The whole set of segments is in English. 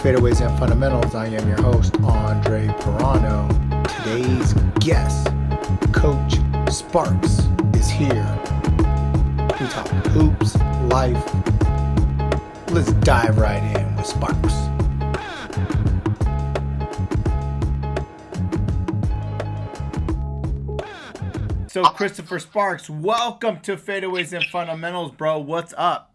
Fadeaways and Fundamentals. I am your host, Andre Pirano. Today's guest, Coach Sparks, is here. We talk hoops, life. Let's dive right in with Sparks. So, oh. Christopher Sparks, welcome to Fadeaways and Fundamentals, bro. What's up?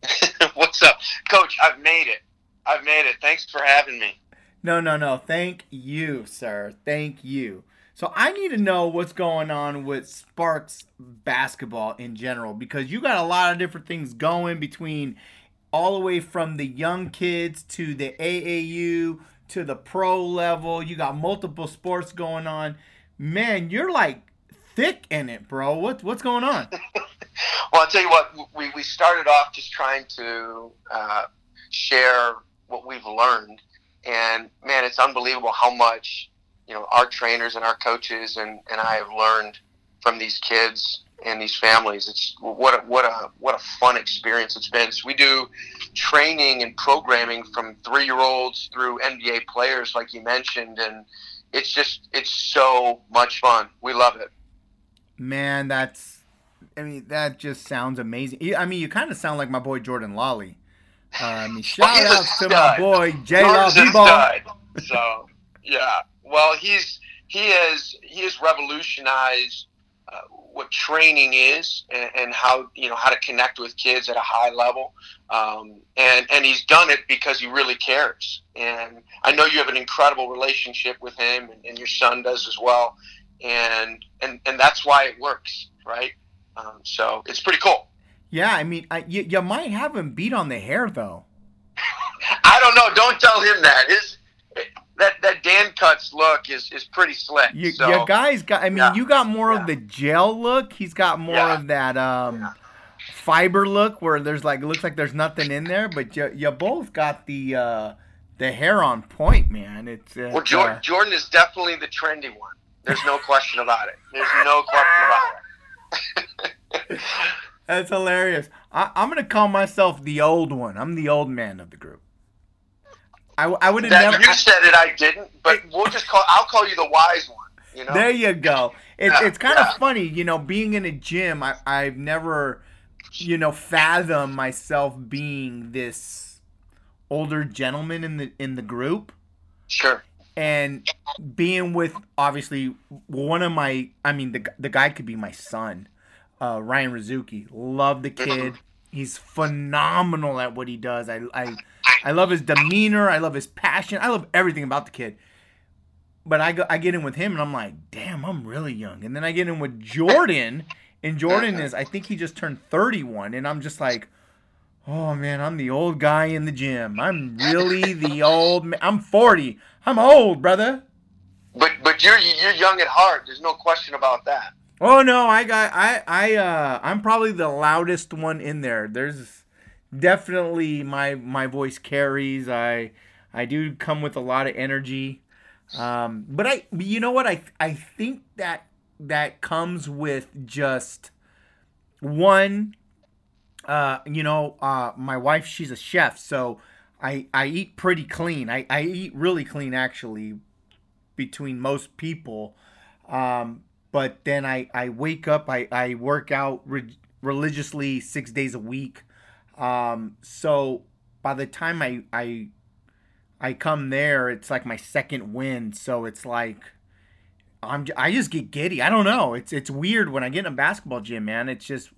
What's up? Coach, I've made it. I've made it. Thanks for having me. No, no, no. Thank you, sir. Thank you. So I need to know what's going on with Sparks basketball in general because you got a lot of different things going between all the way from the young kids to the AAU to the pro level. You got multiple sports going on. Man, you're like thick in it, bro. What what's going on? well, I'll tell you what. We we started off just trying to uh, share we've learned, and man, it's unbelievable how much you know our trainers and our coaches and and I have learned from these kids and these families. It's what a, what a what a fun experience it's been. So we do training and programming from three year olds through NBA players, like you mentioned, and it's just it's so much fun. We love it man, that's. I mean, that just sounds amazing. I mean, you kind of sound like my boy Jordan Lawley. Mean, shout well, out to my boy J Law So yeah, well, he's he has he has revolutionized uh, what training is and, and, how you know how to connect with kids at a high level, um, and and he's done it because he really cares. And I know you have an incredible relationship with him, and, and your son does as well and and and that's why it works, right? Um, so it's pretty cool. Yeah, I mean, I, you, you might have him beat on the hair though. I don't know. Don't tell him that. His that that Dan cuts look is is pretty slick. You, so, your guys got. I mean, yeah. you got more yeah. of the gel look. He's got more yeah. of that um, fiber look where there's like looks like there's nothing in there, but you you both got the uh, the hair on point, man. It's uh, well, Jordan, uh, Jordan is definitely the trendy one. There's no question about it. There's no question about it. That's hilarious. I, am gonna call myself the old one. I'm the old man of the group. I, I would have never. You said it. I didn't. But we'll just call. I'll call you the wise one. You know. There you go. It's yeah, it's kind yeah. of funny, you know, being in a gym. I I've never, you know, fathom myself being this older gentleman in the in the group. Sure and being with obviously one of my I mean the the guy could be my son, uh, Ryan Rizuki. Love the kid. He's phenomenal at what he does. I I I love his demeanor. I love his passion. I love everything about the kid. But I go, I get in with him and I'm like, damn, I'm really young. And then I get in with Jordan, and Jordan is I think he just turned 31, and I'm just like, oh man, I'm the old guy in the gym. I'm really the old. I'm 40. I'm old, brother. But but you're you're young at heart. There's no question about that. Oh no, I got I I uh I'm probably the loudest one in there. There's definitely my my voice carries. I I do come with a lot of energy. Um but I you know what I I think that that comes with just one uh you know uh my wife she's a chef so I I eat pretty clean. I, I eat really clean actually between most people. Um, but then I, I wake up, I, I work out re- religiously six days a week. Um, so by the time I, I I come there, it's like my second win. So it's like I'm I just get giddy. I don't know. It's it's weird when I get in a basketball gym, man. It's just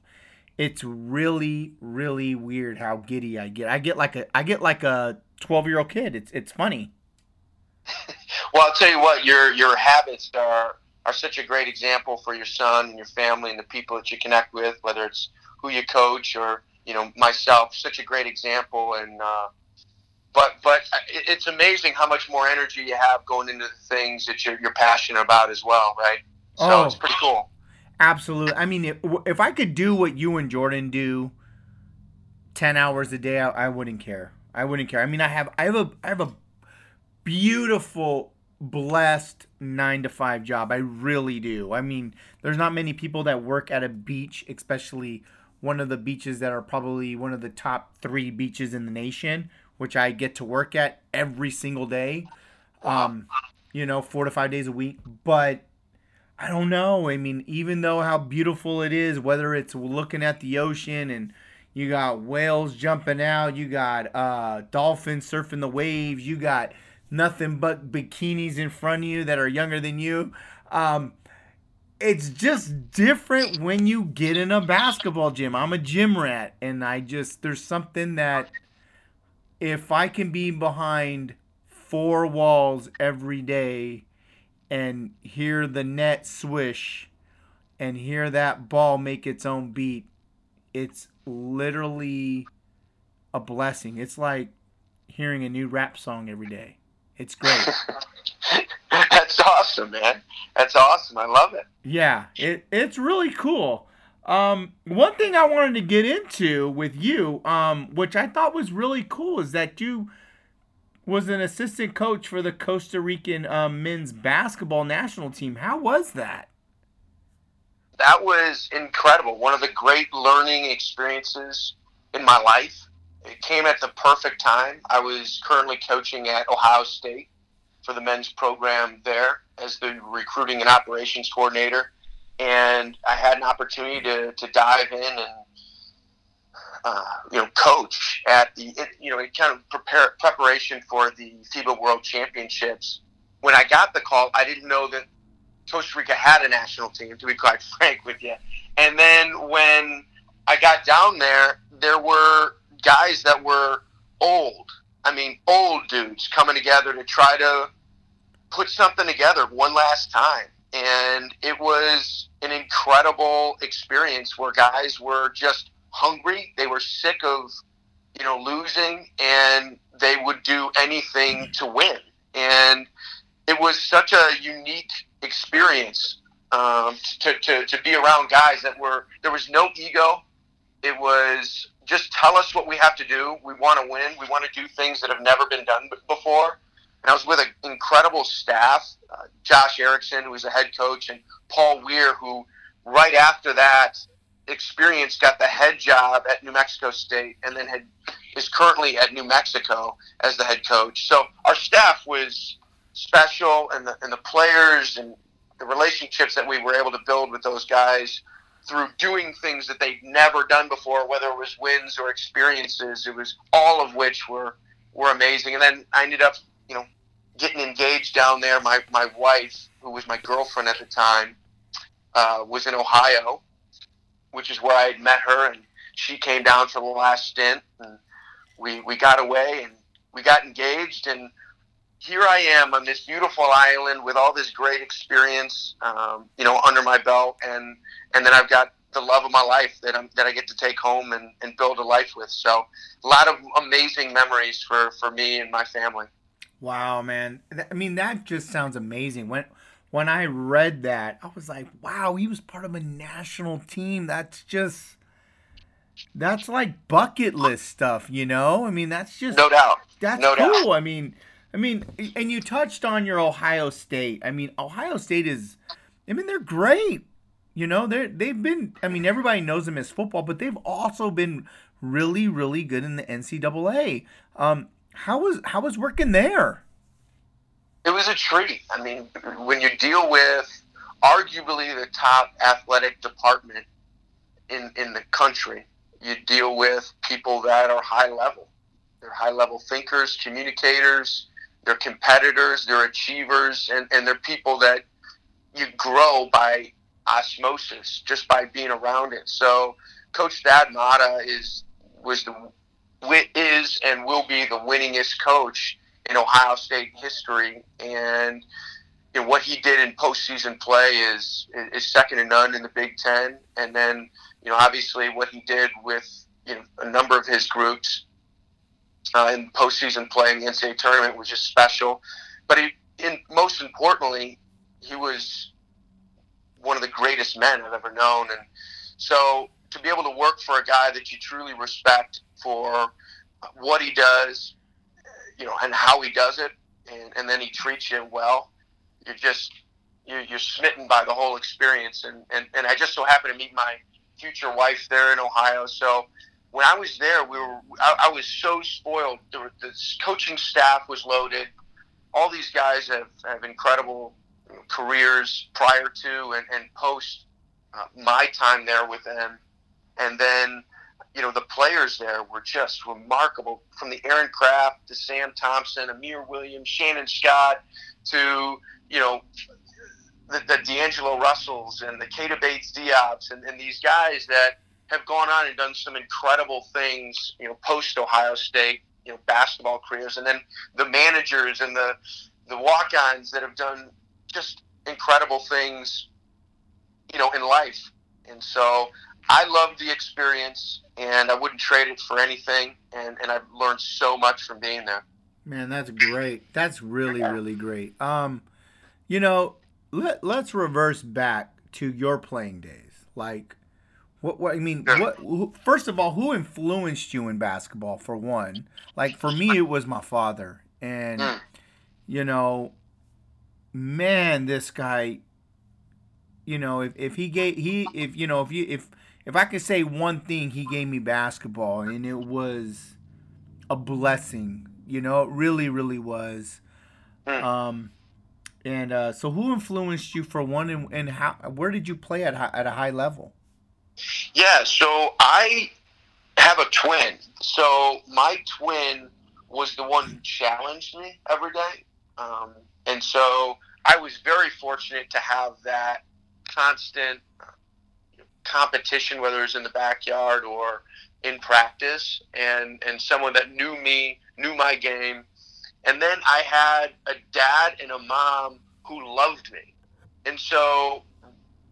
it's really really weird how giddy I get. I get like a I get like a 12-year-old kid. It's it's funny. well, I'll tell you what, your your habits are are such a great example for your son and your family and the people that you connect with, whether it's who you coach or you know myself. Such a great example, and uh, but but it's amazing how much more energy you have going into the things that you're, you're passionate about as well, right? So oh. it's pretty cool. Absolutely. I mean, if, if I could do what you and Jordan do, ten hours a day, I, I wouldn't care. I wouldn't care. I mean, I have I have a I have a beautiful, blessed nine to five job. I really do. I mean, there's not many people that work at a beach, especially one of the beaches that are probably one of the top three beaches in the nation, which I get to work at every single day. Um, you know, four to five days a week. But I don't know. I mean, even though how beautiful it is, whether it's looking at the ocean and you got whales jumping out, you got uh, dolphins surfing the waves, you got nothing but bikinis in front of you that are younger than you. Um, it's just different when you get in a basketball gym. I'm a gym rat, and I just, there's something that if I can be behind four walls every day and hear the net swish and hear that ball make its own beat, it's literally a blessing. It's like hearing a new rap song every day. It's great. That's awesome, man. That's awesome. I love it. Yeah, it, it's really cool. Um, one thing I wanted to get into with you, um, which I thought was really cool, is that you was an assistant coach for the Costa Rican um, men's basketball national team. How was that? That was incredible. One of the great learning experiences in my life. It came at the perfect time. I was currently coaching at Ohio State for the men's program there as the recruiting and operations coordinator. And I had an opportunity to, to dive in and uh, you know, coach at the, you know, kind of prepare preparation for the FIBA World Championships. When I got the call, I didn't know that Costa Rica had a national team, to be quite frank with you. And then when I got down there, there were guys that were old. I mean, old dudes coming together to try to put something together one last time. And it was an incredible experience where guys were just hungry. They were sick of, you know, losing, and they would do anything to win. And it was such a unique experience um, to, to, to be around guys that were there was no ego. It was just tell us what we have to do. We want to win. We want to do things that have never been done before. And I was with an incredible staff, uh, Josh Erickson, who was a head coach, and Paul Weir, who right after that experience got the head job at New Mexico State and then had is currently at New Mexico as the head coach. So our staff was special and the and the players and the relationships that we were able to build with those guys through doing things that they'd never done before, whether it was wins or experiences, it was all of which were were amazing. And then I ended up, you know, getting engaged down there. My my wife, who was my girlfriend at the time, uh, was in Ohio, which is where I had met her, and she came down for the last stint, and we we got away and we got engaged, and here I am on this beautiful island with all this great experience, um, you know, under my belt, and and then I've got the love of my life that I'm that I get to take home and, and build a life with. So a lot of amazing memories for for me and my family. Wow, man! I mean, that just sounds amazing. When when I read that, I was like, wow, he was part of a national team. That's just that's like bucket list stuff, you know? I mean, that's just no doubt. That's no cool. Doubt. I mean, I mean, and you touched on your Ohio State. I mean, Ohio State is I mean, they're great. You know, they're they've been I mean, everybody knows them as football, but they've also been really, really good in the NCAA. Um, how was how was working there? it was a treat. I mean, when you deal with arguably the top athletic department in in the country, you deal with people that are high level. They're high level thinkers, communicators, they're competitors, they're achievers, and, and they're people that you grow by osmosis just by being around it. So Coach Thad Matta is was the is and will be the winningest coach in Ohio State history, and you know, what he did in postseason play is is second to none in the Big Ten. And then you know, obviously, what he did with you know, a number of his groups uh, in postseason play in the NCAA tournament was just special. But he, in most importantly, he was one of the greatest men I've ever known, and so to be able to work for a guy that you truly respect for what he does, you know, and how he does it, and, and then he treats you well. You're just you're, you're smitten by the whole experience, and, and and I just so happen to meet my future wife there in Ohio, so when I was there, we were I, I was so spoiled. The, the coaching staff was loaded. All these guys have, have incredible careers prior to and, and post uh, my time there with them. And then, you know, the players there were just remarkable from the Aaron Craft to Sam Thompson, Amir Williams, Shannon Scott to, you know, the, the D'Angelo Russells and the Keita Bates Diops and, and these guys that have gone on and done some incredible things, you know, post Ohio State, you know, basketball careers, and then the managers and the the walk-ons that have done just incredible things, you know, in life. And so I love the experience, and I wouldn't trade it for anything. And and I've learned so much from being there. Man, that's great. That's really really great. Um, you know, let let's reverse back to your playing days, like what, what I mean, what who, first of all, who influenced you in basketball for one? Like for me it was my father. And mm. you know, man, this guy you know, if, if he gave he if you know, if you if if I could say one thing he gave me basketball and it was a blessing, you know, it really really was. Mm. Um and uh, so who influenced you for one and, and how where did you play at at a high level? Yeah, so I have a twin. So my twin was the one who challenged me every day. Um, and so I was very fortunate to have that constant competition, whether it was in the backyard or in practice, and, and someone that knew me, knew my game. And then I had a dad and a mom who loved me. And so,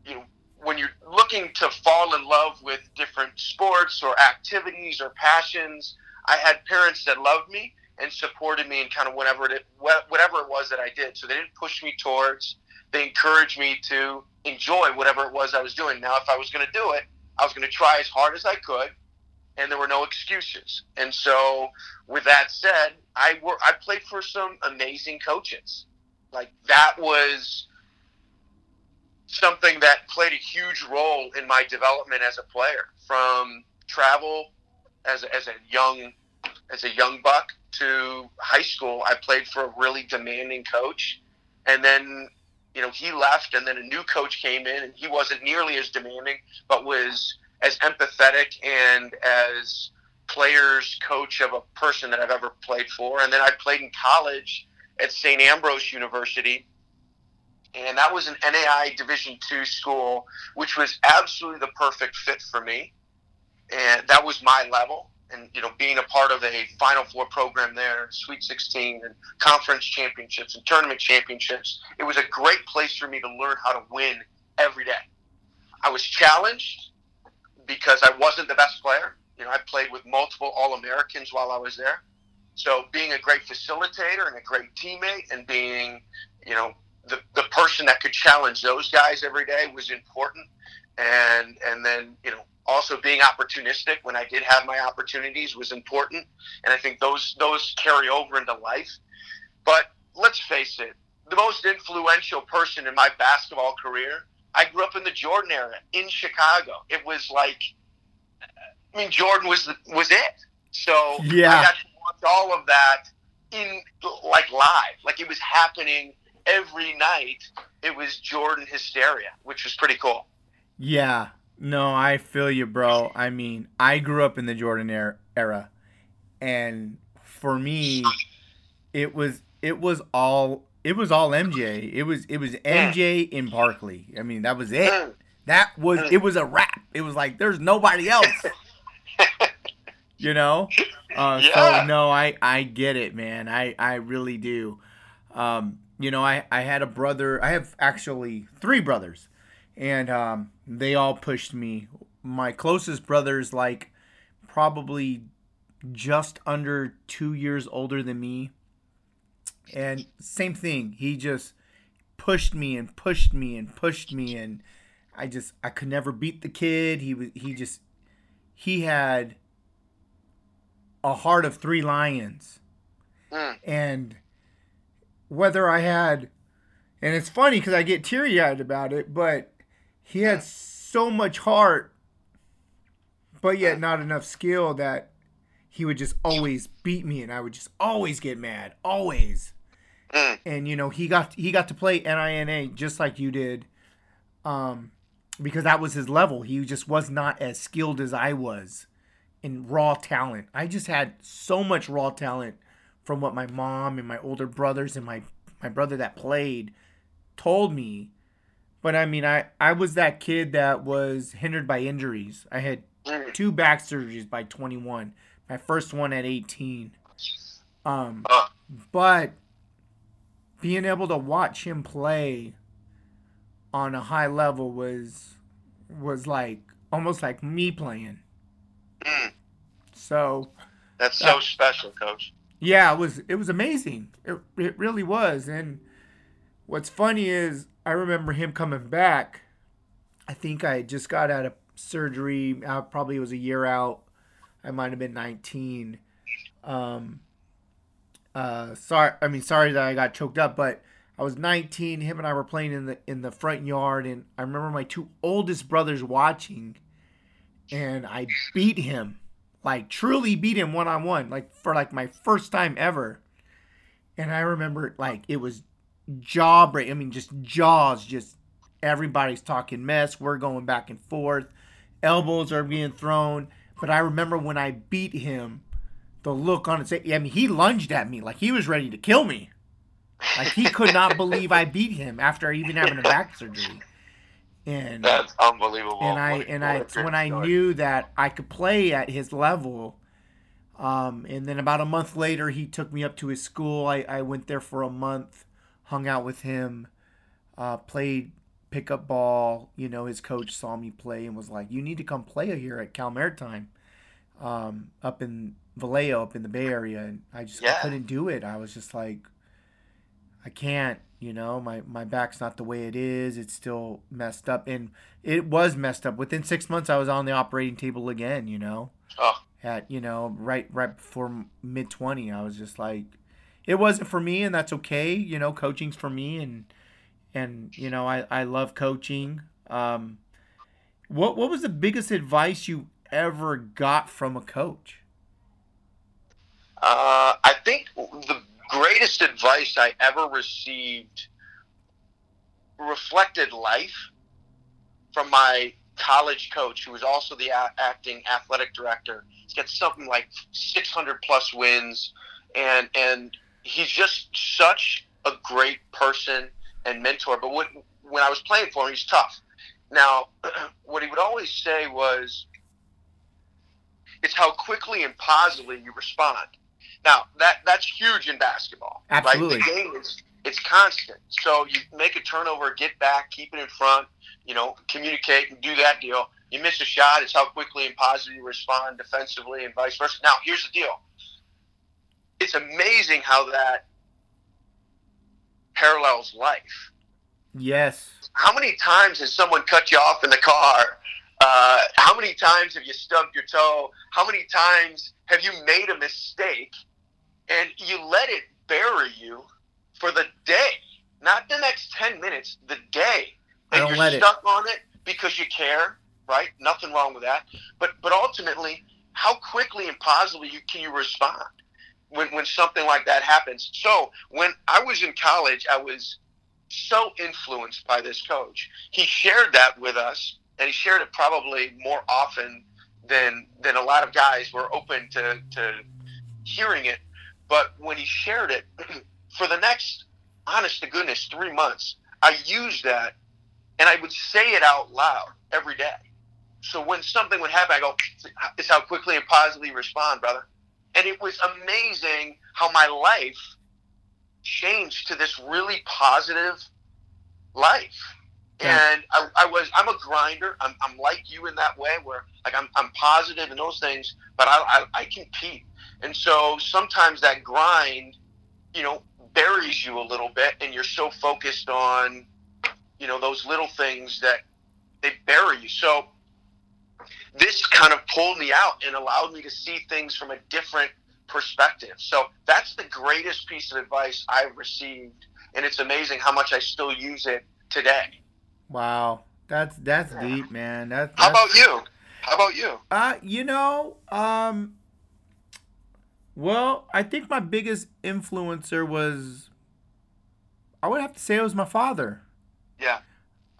you know, when you're looking to fall in love with different sports or activities or passions, I had parents that loved me and supported me in kind of whatever it whatever it was that I did. So they didn't push me towards. They encouraged me to enjoy whatever it was I was doing. Now, if I was going to do it, I was going to try as hard as I could, and there were no excuses. And so, with that said, I wor- I played for some amazing coaches. Like that was something that played a huge role in my development as a player. From travel as a, as a young as a young buck to high school, I played for a really demanding coach, and then you know he left, and then a new coach came in, and he wasn't nearly as demanding, but was as empathetic and as players coach of a person that I've ever played for. And then I played in college at St. Ambrose University and that was an NAIA Division two school, which was absolutely the perfect fit for me, and that was my level. And you know, being a part of a Final Four program there, Sweet 16, and conference championships and tournament championships, it was a great place for me to learn how to win every day. I was challenged because I wasn't the best player. You know, I played with multiple All Americans while I was there. So being a great facilitator and a great teammate and being, you know, the, the person that could challenge those guys every day was important. And, and then, you know, also being opportunistic when I did have my opportunities was important. And I think those, those carry over into life. But let's face it, the most influential person in my basketball career, I grew up in the Jordan era in Chicago. It was like, I mean, Jordan was, the, was it. So yeah. I got to watch all of that in like live, like it was happening – every night it was Jordan hysteria, which was pretty cool. Yeah. No, I feel you, bro. I mean, I grew up in the Jordan era, and for me, it was it was all it was all MJ. It was it was MJ in Barkley. I mean, that was it. Mm. That was it was a wrap. It was like there's nobody else. you know? Uh, yeah. so no, I I get it, man. I I really do. Um, you know, I, I had a brother. I have actually three brothers, and um, they all pushed me. My closest brother's like probably just under two years older than me. And same thing. He just pushed me and pushed me and pushed me and I just I could never beat the kid. He was he just he had a heart of three lions. Mm. And whether I had, and it's funny because I get teary eyed about it, but he had so much heart, but yet not enough skill that he would just always beat me, and I would just always get mad, always. Mm. And you know, he got he got to play NAIA just like you did, um, because that was his level. He just was not as skilled as I was in raw talent. I just had so much raw talent from what my mom and my older brothers and my my brother that played told me. But I mean, I I was that kid that was hindered by injuries. I had Mm. two back surgeries by 21. My first one at 18. Um, Uh, but being able to watch him play on a high level was was like almost like me playing. mm. So That's so special, coach. Yeah, it was it was amazing. It it really was. And what's funny is I remember him coming back. I think I just got out of surgery. I probably was a year out. I might have been 19. Um uh sorry I mean sorry that I got choked up, but I was 19. Him and I were playing in the in the front yard and I remember my two oldest brothers watching and I beat him like truly beat him one on one, like for like my first time ever. And I remember like it was jaw break. I mean, just jaws. Just everybody's talking mess. We're going back and forth. Elbows are being thrown. But I remember when I beat him, the look on his face. I mean, he lunged at me like he was ready to kill me. Like he could not believe I beat him after even having a back surgery. And That's unbelievable. and I What and what I it's when I story. knew that I could play at his level. Um, and then about a month later, he took me up to his school. I, I went there for a month, hung out with him, uh, played pickup ball. You know, his coach saw me play and was like, "You need to come play here at Cal Maritime, um, up in Vallejo, up in the Bay Area." And I just I Yeah. couldn't do it. I was just like, I can't. You know, my my back's not the way it is. It's still messed up, and it was messed up. Within six months, I was on the operating table again. You know, Oh, at you know right right before mid twenty, I was just like, it wasn't for me, and that's okay. You know, coaching's for me, and and you know, I I love coaching. Um, what what was the biggest advice you ever got from a coach? Uh, I think the greatest advice I ever received reflected life from my college coach, who was also the acting athletic director. He's got something like 600 plus wins, and and he's just such a great person and mentor. But when when I was playing for him, he's tough. Now, what he would always say was, "It's how quickly and positively you respond." Now that that's huge in basketball. Absolutely. Right? The game is it's constant. So you make a turnover, get back, keep it in front, you know, communicate and do that deal. You miss a shot, it's how quickly and positively you respond defensively and vice versa. Now here's the deal. It's amazing how that parallels life. Yes. How many times has someone cut you off in the car? Uh, how many times have you stubbed your toe? How many times have you made a mistake and you let it bury you for the day? Not the next 10 minutes, the day. I And don't you're let it. stuck on it because you care, right? Nothing wrong with that. But but ultimately, how quickly and positively you, can you respond when, when something like that happens? So when I was in college, I was so influenced by this coach. He shared that with us, and he shared it probably more often than than a lot of guys were open to, to hearing it. But when he shared it, for the next, honest to goodness, three months, I used that, and I would say it out loud every day. So when something would happen, I go, "It's how quickly and positively respond, brother." And it was amazing how my life changed to this really positive life. And I, I was I'm a grinder. I'm, I'm like you in that way where like I'm, I'm positive in those things, but I, I, I compete. And so sometimes that grind, you know, buries you a little bit and you're so focused on, you know, those little things that they bury you. So this kind of pulled me out and allowed me to see things from a different perspective. So that's the greatest piece of advice I've received, and it's amazing how much I still use it today. Wow. That's that's deep, man. That's, How about you? How about you? Uh, you know, um, well, I think my biggest influencer was, I would have to say it was my father. Yeah.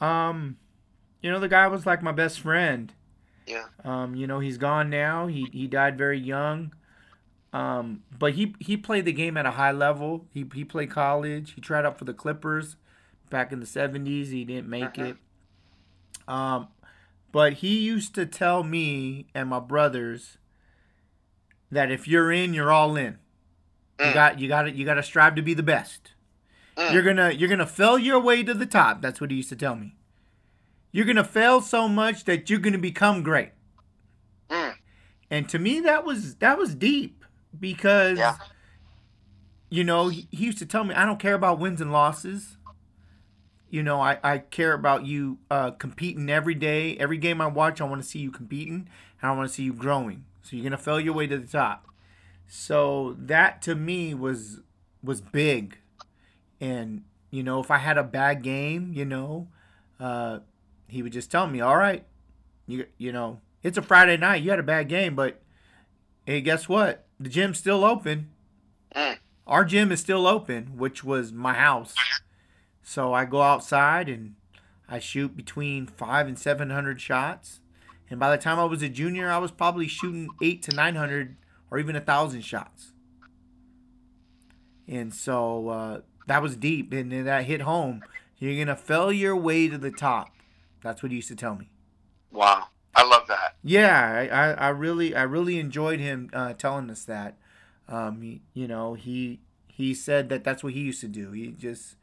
Um, you know, the guy was like my best friend. Yeah. Um, you know, he's gone now. He he died very young. Um, but he he played the game at a high level. He he played college. He tried out for the Clippers back in the seventies. He didn't make Uh-huh. it. Um, but he used to tell me and my brothers that if you're in, you're all in. You Mm. got you got to you got to strive to be the best. Mm. You're gonna you're gonna fail your way to the top. That's what he used to tell me. You're gonna fail so much that you're gonna become great. Mm. And to me, that was that was deep because, Yeah. you know, he, he used to tell me, I don't care about wins and losses. You know, I, I care about you uh, competing every day. Every game I watch, I want to see you competing, and I want to see you growing. So you're gonna fail your way to the top. So that to me was was big, and you know, if I had a bad game, you know, uh, he would just tell me, "All right, you you know, it's a Friday night. You had a bad game, but hey, guess what? The gym's still open. Mm. Our gym is still open, which was my house. So I go outside and I shoot between five and seven hundred shots. And by the time I was a junior, I was probably shooting eight to nine hundred or even a thousand shots. And so uh, that was deep, and then that hit home. You're gonna fail your way to the top. That's what he used to tell me. Wow. I love that. Yeah, I, I, I really I really enjoyed him uh, telling us that. Um, he, you know, he he said that that's what he used to do. He just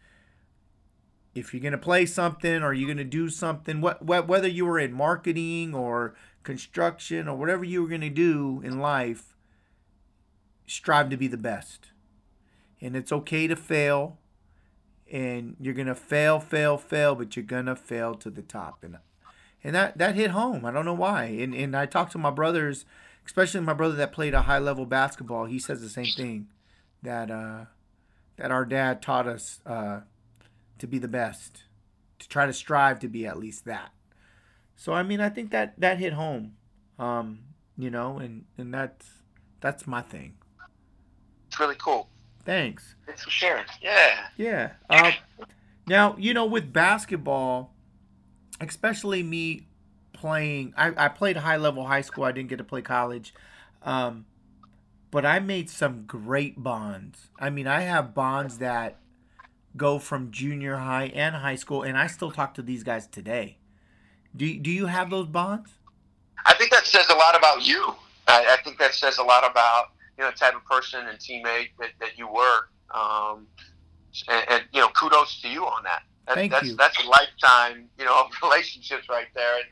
if you're gonna play something or you're gonna do something, what, what whether you were in marketing or construction or whatever you were gonna do in life, strive to be the best. And it's okay to fail. And you're gonna fail, fail, fail, but you're gonna fail to the top. And and that that hit home. I don't know why. And and I talked to my brothers, especially my brother that played a high level basketball. He says the same thing, that uh, that our dad taught us uh, to be the best, to try to strive to be at least that. So I mean, I think that that hit home, um, you know, and and that's that's my thing. It's really cool. Thanks. Thanks for sharing. Yeah. Yeah. Uh, now, you know, with basketball, especially me playing, I, I played high level high school. I didn't get to play college. Um, but I made some great bonds. I mean, I have bonds that go from junior high and high school, and I still talk to these guys today. Do, do you have those bonds? I think that says a lot about you. I, I think that says a lot about you know the type of person and teammate that, that you were. Um, and, and you know, kudos to you on that. that Thank that's you. that's a lifetime you know of relationships right there. And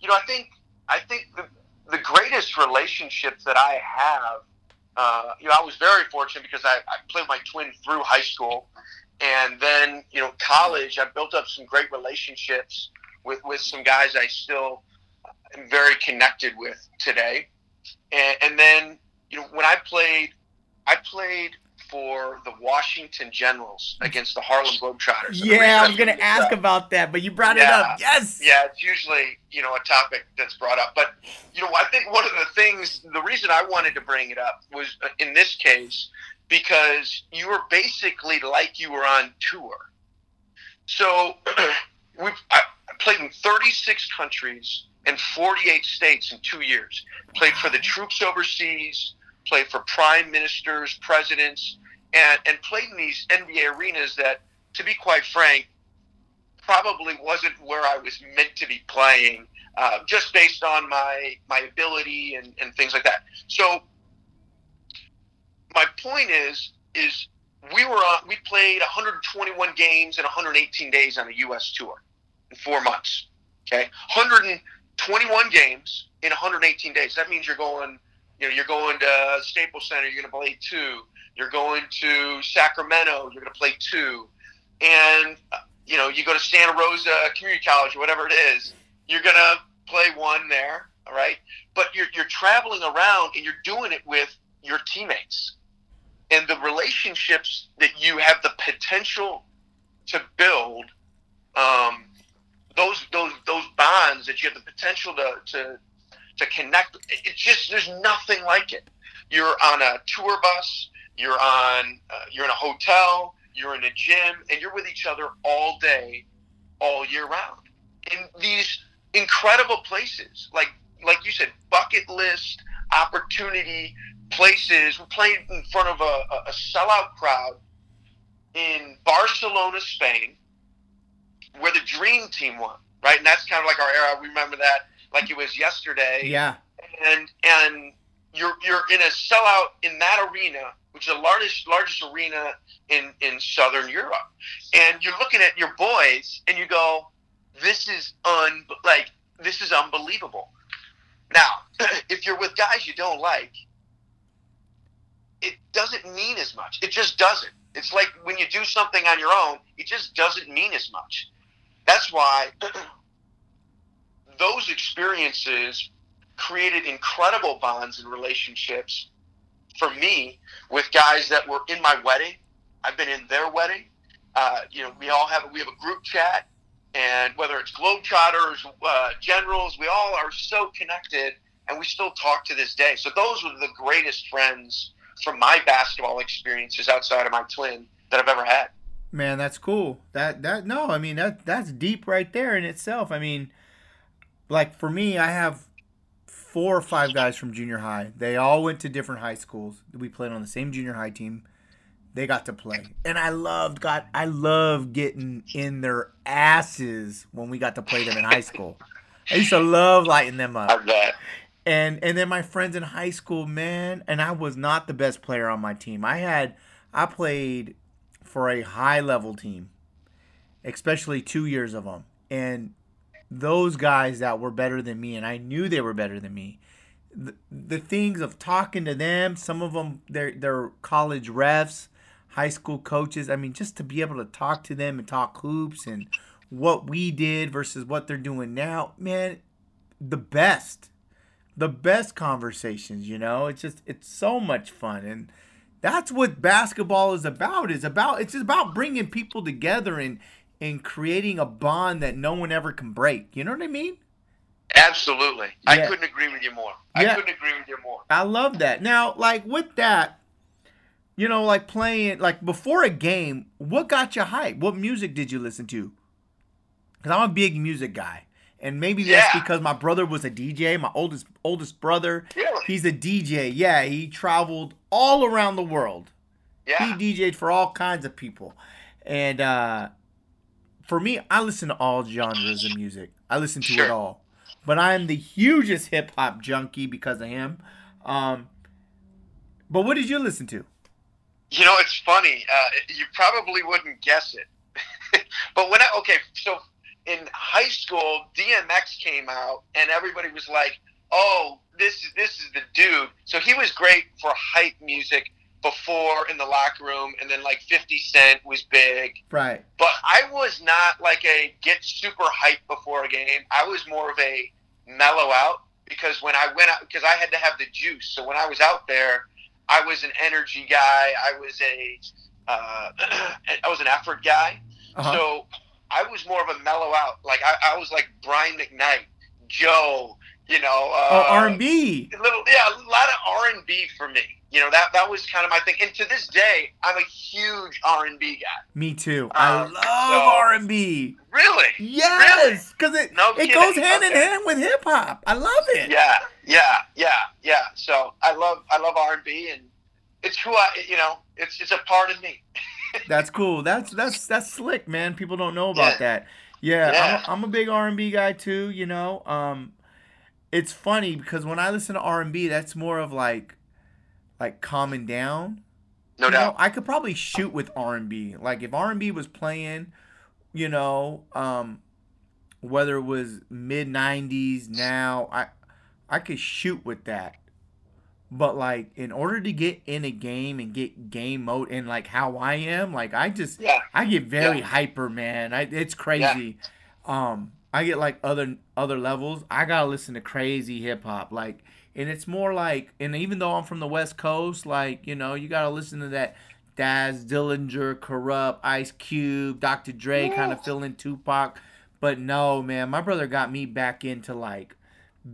you know, I think I think the the greatest relationships that I have. Uh, you know, I was very fortunate because I, I played my twin through high school, and then you know college. I built up some great relationships with with some guys I still am very connected with today. And, and then, you know, when I played, I played for the Washington Generals against the Harlem Globetrotters. Yeah, I was gonna ask up- about that, but you brought it up. Yes. yeah, it's usually you know a topic that's brought up, but you know I think one of the things, the reason I wanted to bring it up was uh, in this case because you were basically like you were on tour. So we I played in 36 countries and 48 states in two years. Played for the troops overseas, played for prime ministers, presidents, and and played in these NBA arenas that, to be quite frank, probably wasn't where I was meant to be playing, uh, just based on my my ability and, and things like that. So my point is is we were on we played 121 games in 118 days on a U.S. tour in four months. Okay, 121 games in 118 days. That means you're going, you know, you're going to Staples Center. You're going to play two. You're going to Sacramento. You're going to play two, and uh, you know, you go to Santa Rosa Community College or whatever it is. You're going to play one there. All right, but you're you're traveling around and you're doing it with your teammates and the relationships that you have the potential to build um, those those those bonds that you have the potential to, to to connect. It's just there's nothing like it. You're on a tour bus. You're on. Uh, you're in a hotel. You're in a gym, and you're with each other all day, all year round, in these incredible places. Like like you said, bucket list opportunity places. We played in front of a, a sellout crowd in Barcelona, Spain, where the Dream Team won. Right, and that's kind of like our era. We remember that like it was yesterday. Yeah. And and you're you're in a sellout in that arena, which is the largest largest arena in in Southern Europe, and you're looking at your boys, and you go, "This is un like this is unbelievable." Now, if you're with guys you don't like, it doesn't mean as much. It just doesn't. It's like when you do something on your own, it just doesn't mean as much. That's why those experiences created incredible bonds and relationships for me with guys that were in my wedding. I've been in their wedding. Uh, you know, we all have we have a group chat, and whether it's Globetrotters, uh, Generals, we all are so connected, and we still talk to this day. So those were the greatest friends from my basketball experiences outside of my twin that I've ever had. Man, that's cool. That that no, I mean that that's deep right there in itself. I mean, like for me, I have four or five guys from junior high. They all went to different high schools. We played on the same junior high team. They got to play, and I loved got I loved getting in their asses when we got to play them in high school. I used to love lighting them up. I bet. And and then my friends in high school, man, and I was not the best player on my team. I had I played for a high level team, especially two years of them, and those guys that were better than me, and I knew they were better than me. The, the things of talking to them, some of them they're they're college refs, high school coaches. I mean, just to be able to talk to them and talk hoops and what we did versus what they're doing now, man, the best, the best conversations. You know, it's just it's so much fun and that's what basketball is about is about it's about bringing people together and and creating a bond that no one ever can break. You know what I mean? Absolutely. Yeah. I couldn't agree with you more. I couldn't agree with you more. I love that. Now, like with that, you know, like playing like before a game, what got you hype? What music did you listen to? Cuz I'm a big music guy. And maybe that's Yeah. because my brother was a DJ, my oldest oldest brother. Really? He's a DJ. Yeah, he traveled all around the world. Yeah. He DJ'd for all kinds of people. And uh for me, I listen to all genres of music. I listen to it all. But I'm the hugest hip hop junkie because of him. Um but what did you listen to? You know, it's funny. Uh, you probably wouldn't guess it. but when I, okay, so in high school, DMX came out and everybody was like, oh, this is, this is the dude. So he was great for hype music before in the locker room. And then like 50 Cent was big. Right. But I was not like a get super hyped before a game. I was more of a mellow out because when I went out, because I had to have the juice. So when I was out there, I was an energy guy. I was a, uh, I was an effort guy. Uh-huh. So I was more of a mellow out. Like I, I was like Brian McKnight, Joe. You know, uh, oh, R&B. a little yeah, a lot of R and B for me. You know that that was kind of my thing. And to this day, I'm a huge R and B guy. Me too. I Um, love so- R&B. Really? Yes, cuz it No it kidding. goes hand in hand with hip hop. I love it. Yeah, yeah, yeah, yeah. So I love I love R and B, and it's who I you know it's it's a part of me. That's cool. That's that's that's slick, man. People don't know about Yeah. that. Yeah, Yeah. I'm, a, I'm a big R&B guy too. You know, um, it's funny because when I listen to R&B, that's more of like, like calming down. No You know, doubt. I could probably shoot with R&B. Like if R&B was playing, you know, um, whether it was mid '90s now, I I could shoot with that. But like in order to get in a game and get game mode and like how I am, like I just Yeah, I get very Yeah. hyper, man. I, it's crazy. Um, I get like other other levels. I gotta listen to crazy hip hop, like, and it's more like, and even though I'm from the West Coast, like, you know, you gotta listen to that Daz Dillinger, Kurupt, Ice Cube, Dr. Dre, kind of Yeah. filling Tupac. But no, man, my brother got me back into like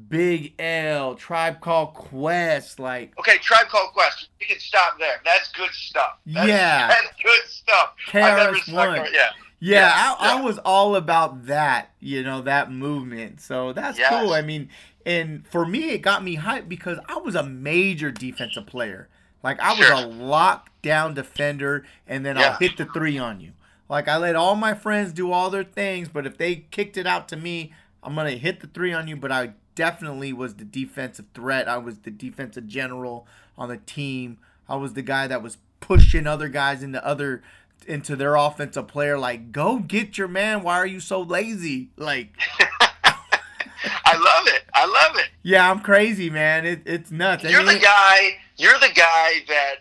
Big L, Tribe Called Quest, like Okay, Tribe Called Quest. You can stop there. That's good stuff. That's, Yeah. That's good stuff. I've never KRS One. Yeah. Yeah, Yeah, I, I was all about that, you know, that movement. So that's Yes. cool. I mean, and for me, it got me hyped because I was a major defensive player. Like I was Sure. a lockdown defender, and then I'll hit the three on you. Like I let all my friends do all their things, but if they kicked it out to me, I'm gonna hit the three on you. But I definitely was the defensive threat. I was the defensive general on the team. I was the guy that was pushing other guys into other into their offensive player. Like, go get your man. Why are you so lazy? Like, I love it. I love it. yeah, I'm crazy, man. It, it's nuts. You're mean, the guy. You're the guy that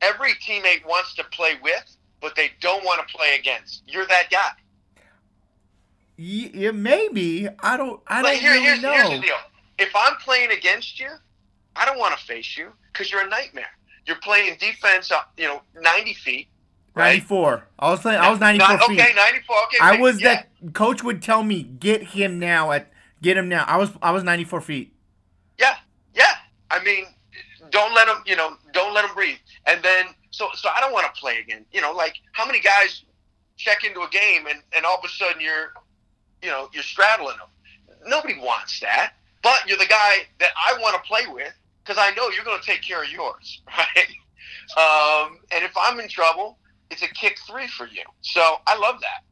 every teammate wants to play with, but they don't want to play against. You're that guy. Yeah, maybe. I don't. I Like, don't here- really here's, know. here's the deal. If I'm playing against you, I don't want to face you because you're a nightmare. You're playing defense, uh, you know, 90 feet. Right? 94. I was playing. I was 94 Not- feet. Okay, 94. Okay, I was yeah. that coach would tell me, get him now at get him now. I was I was 94 feet. Yeah, yeah. I mean, don't let him. you know, don't let him breathe. And then, so, so I don't want to play again. You know, like how many guys check into a game and, and all of a sudden you're, you know, you're straddling them. Nobody wants that. But you're the guy that I want to play with because I know you're going to take care of yours, right? Um, and if I'm in trouble, it's a kick three for you. So I love that.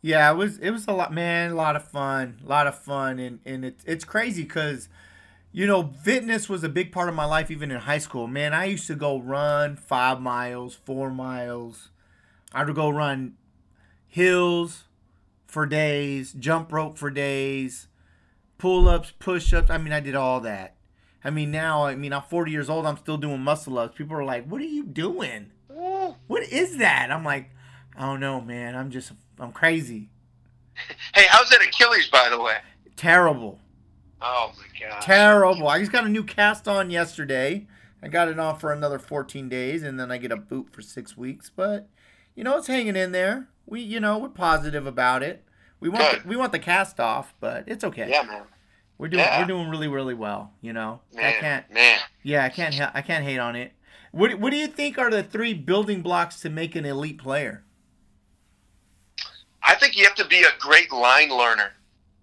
Yeah, it was it was a lot, man. A lot of fun, a lot of fun, and and it's it's crazy because, you know, fitness was a big part of my life even in high school. Man, I used to go run five miles, four miles. I would go run hills for days, jump rope for days, pull ups, push ups. I mean, I did all that. I mean, now, I mean, I'm 40 years old. I'm still doing muscle ups. People are like, "What are you doing? What is that?" I'm like, "I don't know, man. I'm just, I'm crazy." Hey, how's that Achilles, by the way? Terrible. Oh my god. Terrible. I just got a new cast on yesterday. I got it on for another 14 days and then I get a boot for 6 weeks, but you know it's hanging in there. We you know, we're positive about it. We want Good. the, we want the cast off, but it's okay. yeah, man. We're doing Yeah. we're doing really really well, you know. I can't man. yeah, I can't I can't hate on it. What what do you think are the three building blocks to make an elite player? I think you have to be a great line learner.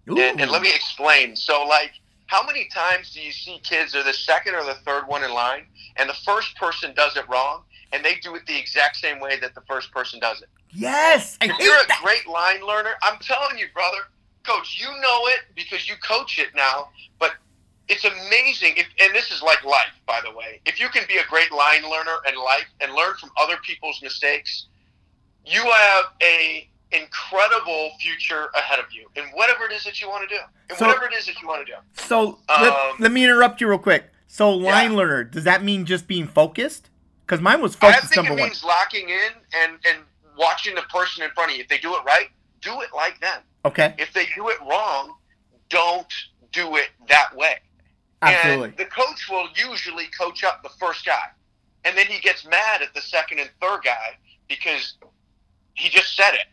And, and let me explain. So, like, how many times do you see kids are the second or the third one in line, and the first person does it wrong, and they do it the exact same way that the first person does it? Yes, I you're a that. great line learner, I'm telling you, brother, coach, you know it because you coach it now. But it's amazing. If, and this is like life, by the way. If you can be a great line learner in life and learn from other people's mistakes, you have a incredible future ahead of you in whatever it is that you want to do. In So- whatever it is that you want to do. So let, Um, let me interrupt you real quick. So line Yeah. learner, does that mean just being focused? Because mine was focused. I think it one. means locking in and, and watching the person in front of you. If they do it right, do it like them. Okay, If they do it wrong, don't do it that way. absolutely. And the coach will usually coach up the first guy. And then he gets mad at the second and third guy because he just said it,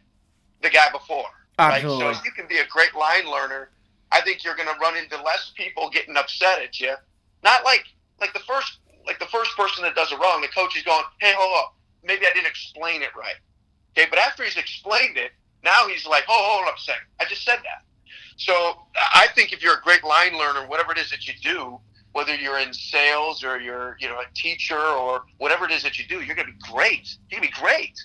the guy before. Right? Absolutely. So if you can be a great line learner, I think you're going to run into less people getting upset at you. Not like like the first like the first person that does it wrong, the coach is going, "Hey, hold up, maybe I didn't explain it right." Okay, but after he's explained it, now he's like, "Oh, hold up a second, I just said that." So I think if you're a great line learner, whatever it is that you do, whether you're in sales or you're you know a teacher or whatever it is that you do, you're going to be great. You're going to be great.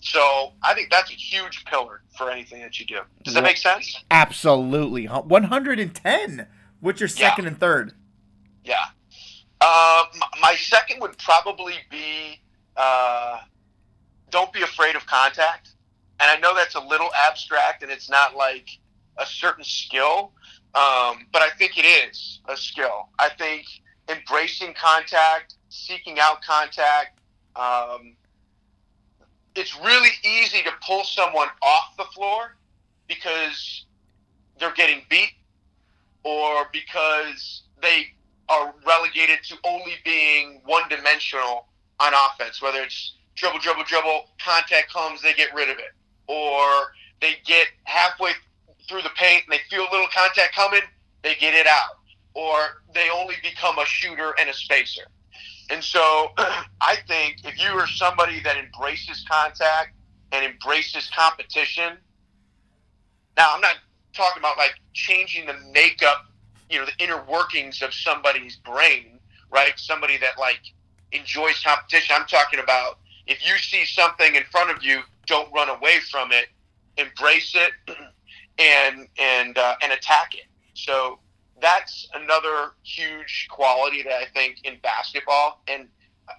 So I think that's a huge pillar for anything that you do. Does that make sense? Absolutely. 110. What's your Yeah. second and third? Yeah. Uh, my second would probably be uh, be afraid of contact. And I know that's a little abstract and it's not like a certain skill, um, but I think it is a skill. I think embracing contact, seeking out contact, um, it's really easy to pull someone off the floor because they're getting beat or because they are relegated to only being one dimensional on offense, whether it's dribble, dribble, dribble, contact comes, they get rid of it. Or they get halfway through the paint and they feel a little contact coming, they get it out, or they only become a shooter and a spacer. And so I think if you are somebody that embraces contact and embraces competition, now I'm not talking about like changing the makeup, you know, the inner workings of somebody's brain, right? Somebody that like enjoys competition. I'm talking about if you see something in front of you, don't run away from it, embrace it, and and uh, and attack it. So that's another huge quality that I think in basketball, and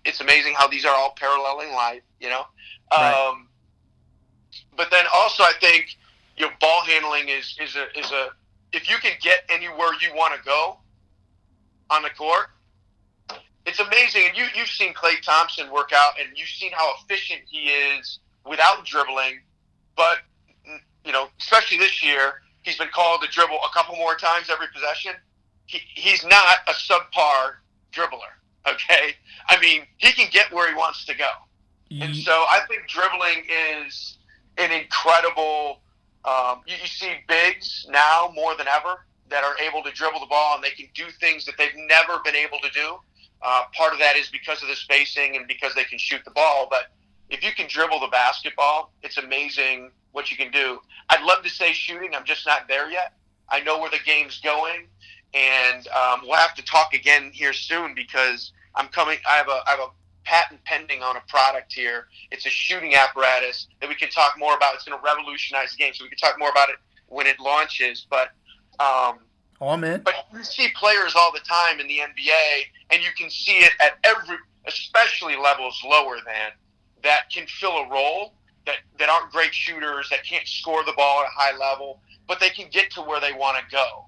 it's amazing how these are all paralleling life. You know, right. um, but then also I think you know ball handling is is a is a if you can get anywhere you want to go on the court, it's amazing. And you you've seen Klay Thompson work out, and you've seen how efficient he is without dribbling. But you know, especially this year, he's been called to dribble a couple more times every possession. He, he's not a subpar dribbler. Okay, I mean he can get where he wants to go, and so I think dribbling is an incredible. Um, you, you see bigs now more than ever that are able to dribble the ball and they can do things that they've never been able to do. Uh, part of that is because of the spacing and because they can shoot the ball. But if you can dribble the basketball, it's amazing what you can do. I'd love to say shooting. I'm just not there yet. I know where the game's going, and um, we'll have to talk again here soon because I'm coming. I have a I have a patent pending on a product here. It's a shooting apparatus that we can talk more about. It's going to revolutionize the game, so we can talk more about it when it launches. But um, oh man! But you see players all the time in the NBA, and you can see it at every, especially levels lower than that, can fill a role that that aren't great shooters that can't score the ball at a high level, but they can get to where they want to go.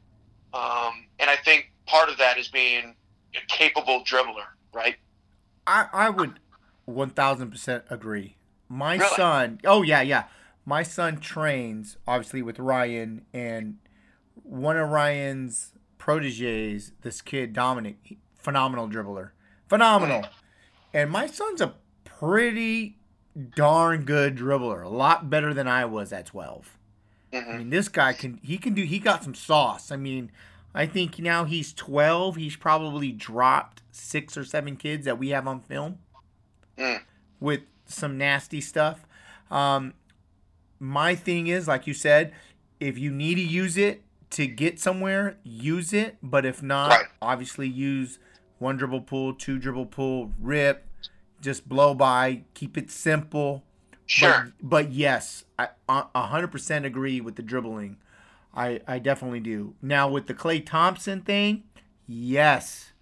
Um, and I think part of that is being a capable dribbler, right? I, I would 1000% agree. My really? son, oh, yeah, yeah. My son trains, obviously, with Ryan, and one of Ryan's proteges, this kid, Dominic, phenomenal dribbler. Phenomenal. And my son's a pretty darn good dribbler, a lot better than I was at 12. Mm-hmm. I mean, this guy can, he can do, he got some sauce. I mean, I think now he's 12. He's probably dropped six or seven kids that we have on film mm. with some nasty stuff. Um, my thing is, like you said, if you need to use it to get somewhere, use it. But if not, right. obviously use one dribble pull, two dribble pull, rip, just blow by, keep it simple. Sure. But, but yes, I 100% agree with the dribbling. I, I definitely do. Now with the Klay Thompson thing, yes.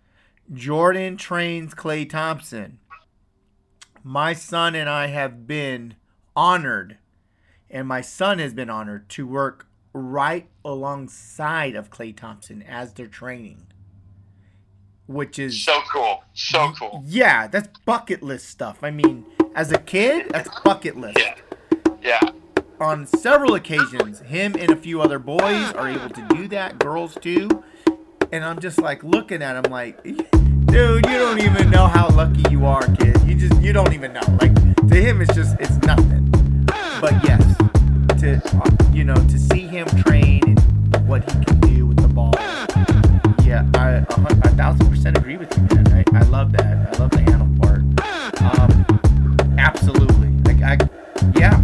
Jordan trains Klay Thompson. My son and I have been honored, and my son has been honored to work right alongside of Klay Thompson as they're training. Which is so cool. So cool. Yeah, that's bucket list stuff. I mean, as a kid, that's bucket list. Yeah. Yeah on several occasions, him and a few other boys are able to do that, girls too. And I'm just like looking at him like, dude, you don't even know how lucky you are, kid. You just you don't even know. Like to him, it's just it's nothing. But yes, to uh, you know to see him train and what he can do with the ball. Yeah, I a, thousand percent agree with you, man. I, I love that. I love the animal part. Um, absolutely. Like I, yeah